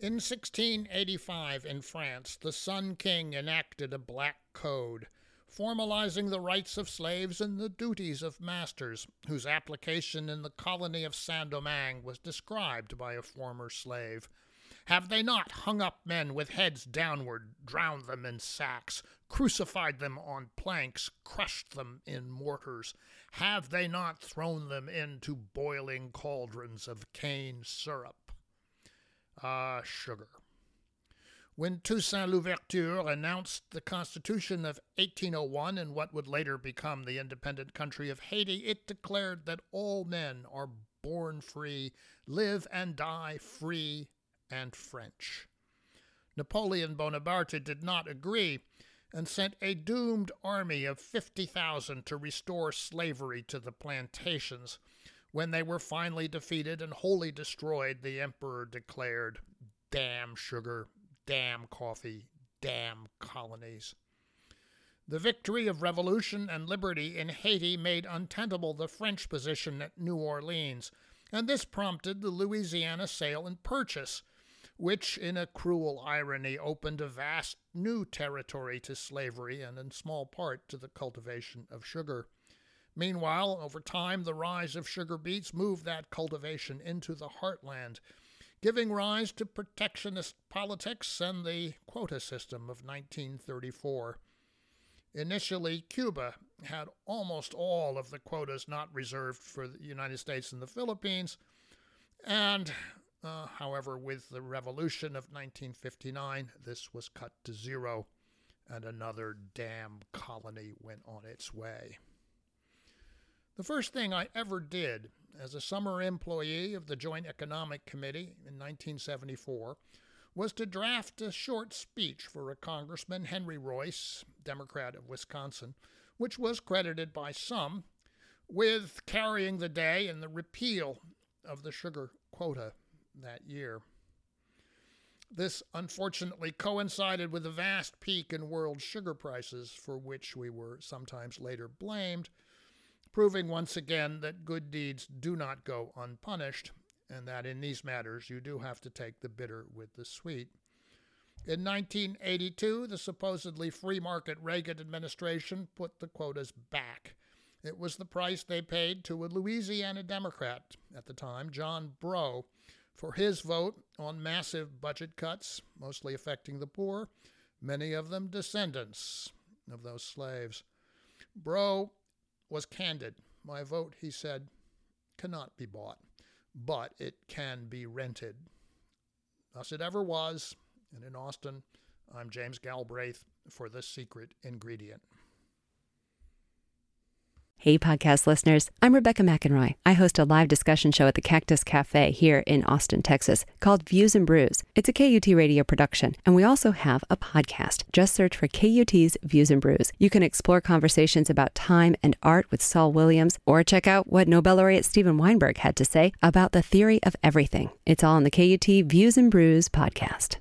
In 1685 in France, the Sun King enacted a black code, formalizing the rights of slaves and the duties of masters, whose application in the colony of Saint Domingue was described by a former slave. Have they not hung up men with heads downward, drowned them in sacks, crucified them on planks, crushed them in mortars? Have they not thrown them into boiling cauldrons of cane syrup? Ah, sugar. When Toussaint Louverture announced the Constitution of 1801 in what would later become the independent country of Haiti, it declared that all men are born free, live and die free and French. Napoleon Bonaparte did not agree and sent a doomed army of 50,000 to restore slavery to the plantations when they were finally defeated and wholly destroyed, the emperor declared, Damn sugar, damn coffee, damn colonies. The victory of revolution and liberty in Haiti made untenable the French position at New Orleans, and this prompted the Louisiana sale and purchase, which, in a cruel irony, opened a vast new territory to slavery and, in small part, to the cultivation of sugar. Meanwhile, over time, the rise of sugar beets moved that cultivation into the heartland, giving rise to protectionist politics and the quota system of 1934. Initially, Cuba had almost all of the quotas not reserved for the United States and the Philippines, and uh, however, with the revolution of 1959, this was cut to zero, and another damn colony went on its way. The first thing I ever did as a summer employee of the Joint Economic Committee in 1974 was to draft a short speech for a Congressman, Henry Reuss, Democrat of Wisconsin, which was credited by some with carrying the day in the repeal of the sugar quota that year. This unfortunately coincided with a vast peak in world sugar prices, for which we were sometimes later blamed proving once again that good deeds do not go unpunished, and that in these matters you do have to take the bitter with the sweet. In 1982, the supposedly free market Reagan administration put the quotas back. It was the price they paid to a Louisiana Democrat at the time, John Breaux, for his vote on massive budget cuts, mostly affecting the poor, many of them descendants of those slaves. Breaux was candid. My vote, he said, cannot be bought, but it can be rented. Thus it ever was, and in Austin, I'm James Galbraith for The Secret Ingredient. Hey, podcast listeners. I'm Rebecca McInroy. I host a live discussion show at the Cactus Cafe here in Austin, Texas, called Views and Brews. It's a KUT radio production, and we also have a podcast. Just search for KUT's Views and Brews. You can explore conversations about time and art with Saul Williams, or check out what Nobel laureate Steven Weinberg had to say about the theory of everything. It's all in the KUT Views and Brews podcast.